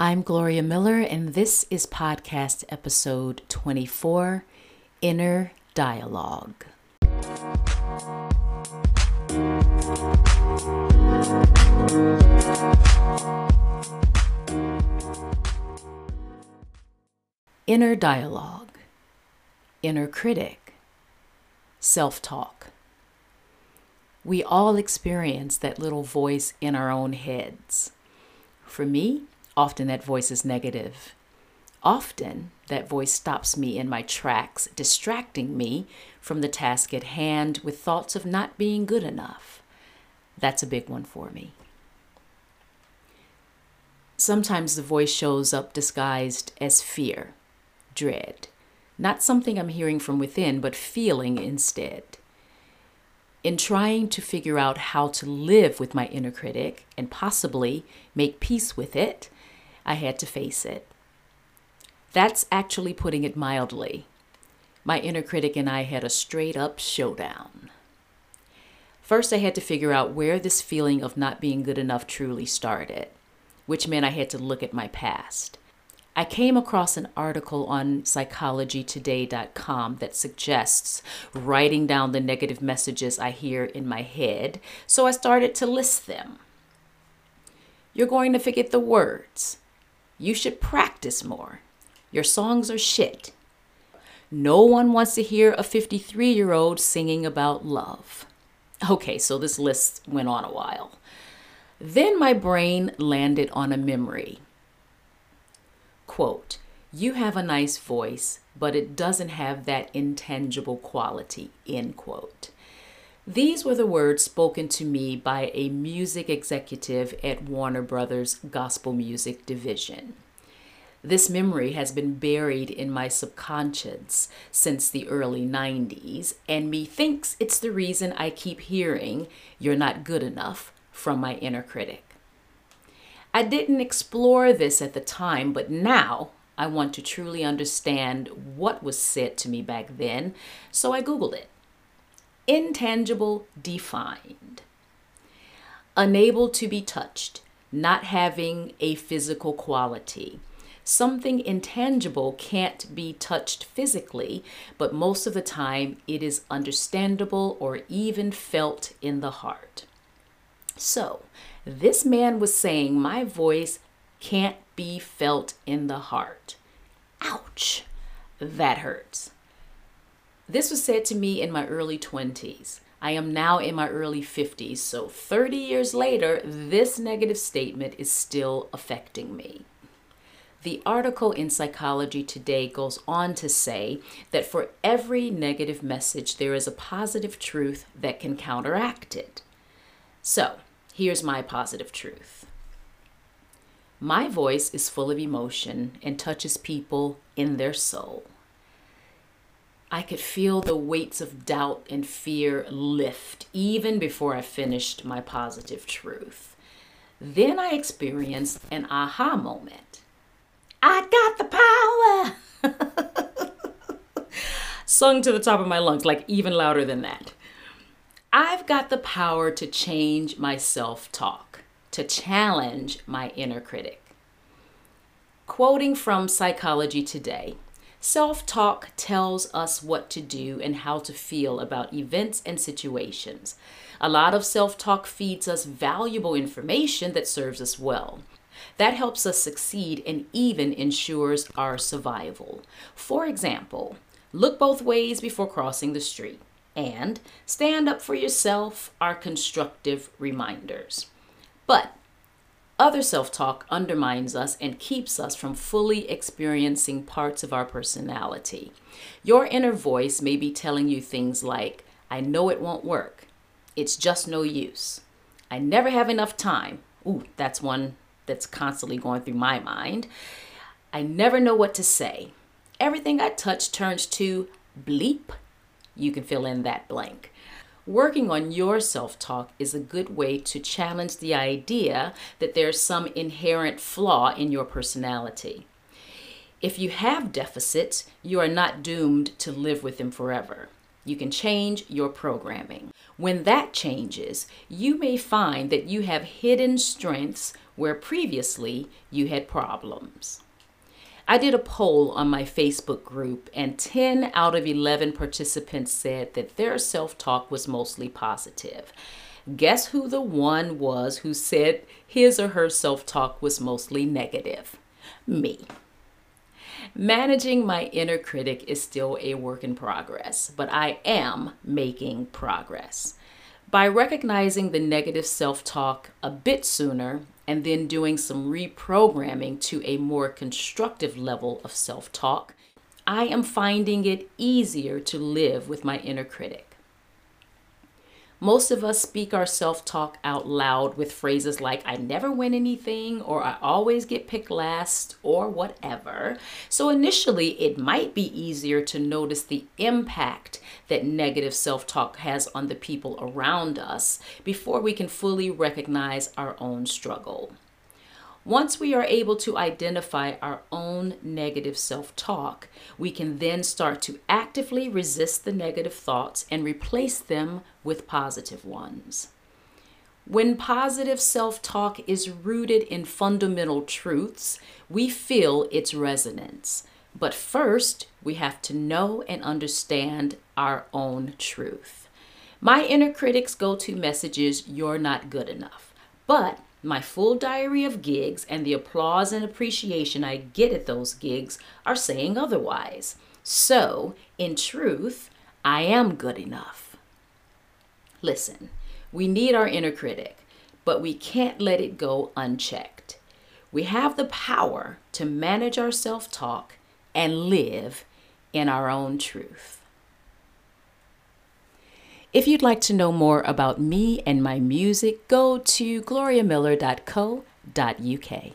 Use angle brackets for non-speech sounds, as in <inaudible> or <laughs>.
I'm Gloria Miller, and this is podcast episode 24 Inner Dialogue. Inner dialogue, inner critic, self talk. We all experience that little voice in our own heads. For me, Often that voice is negative. Often that voice stops me in my tracks, distracting me from the task at hand with thoughts of not being good enough. That's a big one for me. Sometimes the voice shows up disguised as fear, dread, not something I'm hearing from within, but feeling instead. In trying to figure out how to live with my inner critic and possibly make peace with it, I had to face it. That's actually putting it mildly. My inner critic and I had a straight up showdown. First, I had to figure out where this feeling of not being good enough truly started, which meant I had to look at my past. I came across an article on psychologytoday.com that suggests writing down the negative messages I hear in my head, so I started to list them. You're going to forget the words. You should practice more. Your songs are shit. No one wants to hear a 53 year old singing about love. Okay, so this list went on a while. Then my brain landed on a memory. Quote, you have a nice voice, but it doesn't have that intangible quality, end quote. These were the words spoken to me by a music executive at Warner Brothers Gospel Music Division. This memory has been buried in my subconscious since the early 90s, and methinks it's the reason I keep hearing, You're not good enough, from my inner critic. I didn't explore this at the time, but now I want to truly understand what was said to me back then, so I Googled it intangible defined, unable to be touched, not having a physical quality. Something intangible can't be touched physically, but most of the time it is understandable or even felt in the heart. So, this man was saying, My voice can't be felt in the heart. Ouch, that hurts. This was said to me in my early 20s. I am now in my early 50s, so 30 years later, this negative statement is still affecting me. The article in Psychology Today goes on to say that for every negative message, there is a positive truth that can counteract it. So, here's my positive truth my voice is full of emotion and touches people in their soul. I could feel the weights of doubt and fear lift even before I finished my positive truth. Then I experienced an aha moment. I got the power! <laughs> Sung to the top of my lungs, like even louder than that. I've got the power to change my self talk, to challenge my inner critic. Quoting from Psychology Today, Self talk tells us what to do and how to feel about events and situations. A lot of self talk feeds us valuable information that serves us well. That helps us succeed and even ensures our survival. For example, look both ways before crossing the street and stand up for yourself are constructive reminders. But other self talk undermines us and keeps us from fully experiencing parts of our personality. Your inner voice may be telling you things like, I know it won't work. It's just no use. I never have enough time. Ooh, that's one that's constantly going through my mind. I never know what to say. Everything I touch turns to bleep. You can fill in that blank. Working on your self talk is a good way to challenge the idea that there's some inherent flaw in your personality. If you have deficits, you are not doomed to live with them forever. You can change your programming. When that changes, you may find that you have hidden strengths where previously you had problems. I did a poll on my Facebook group, and 10 out of 11 participants said that their self talk was mostly positive. Guess who the one was who said his or her self talk was mostly negative? Me. Managing my inner critic is still a work in progress, but I am making progress. By recognizing the negative self talk a bit sooner and then doing some reprogramming to a more constructive level of self talk, I am finding it easier to live with my inner critic. Most of us speak our self talk out loud with phrases like, I never win anything, or I always get picked last, or whatever. So initially, it might be easier to notice the impact that negative self talk has on the people around us before we can fully recognize our own struggle. Once we are able to identify our own negative self talk, we can then start to actively resist the negative thoughts and replace them with positive ones. When positive self talk is rooted in fundamental truths, we feel its resonance. But first, we have to know and understand our own truth. My inner critic's go to message is, You're not good enough. But my full diary of gigs and the applause and appreciation I get at those gigs are saying otherwise. So, in truth, I am good enough. Listen, we need our inner critic, but we can't let it go unchecked. We have the power to manage our self talk and live in our own truth. If you'd like to know more about me and my music, go to gloriamiller.co.uk.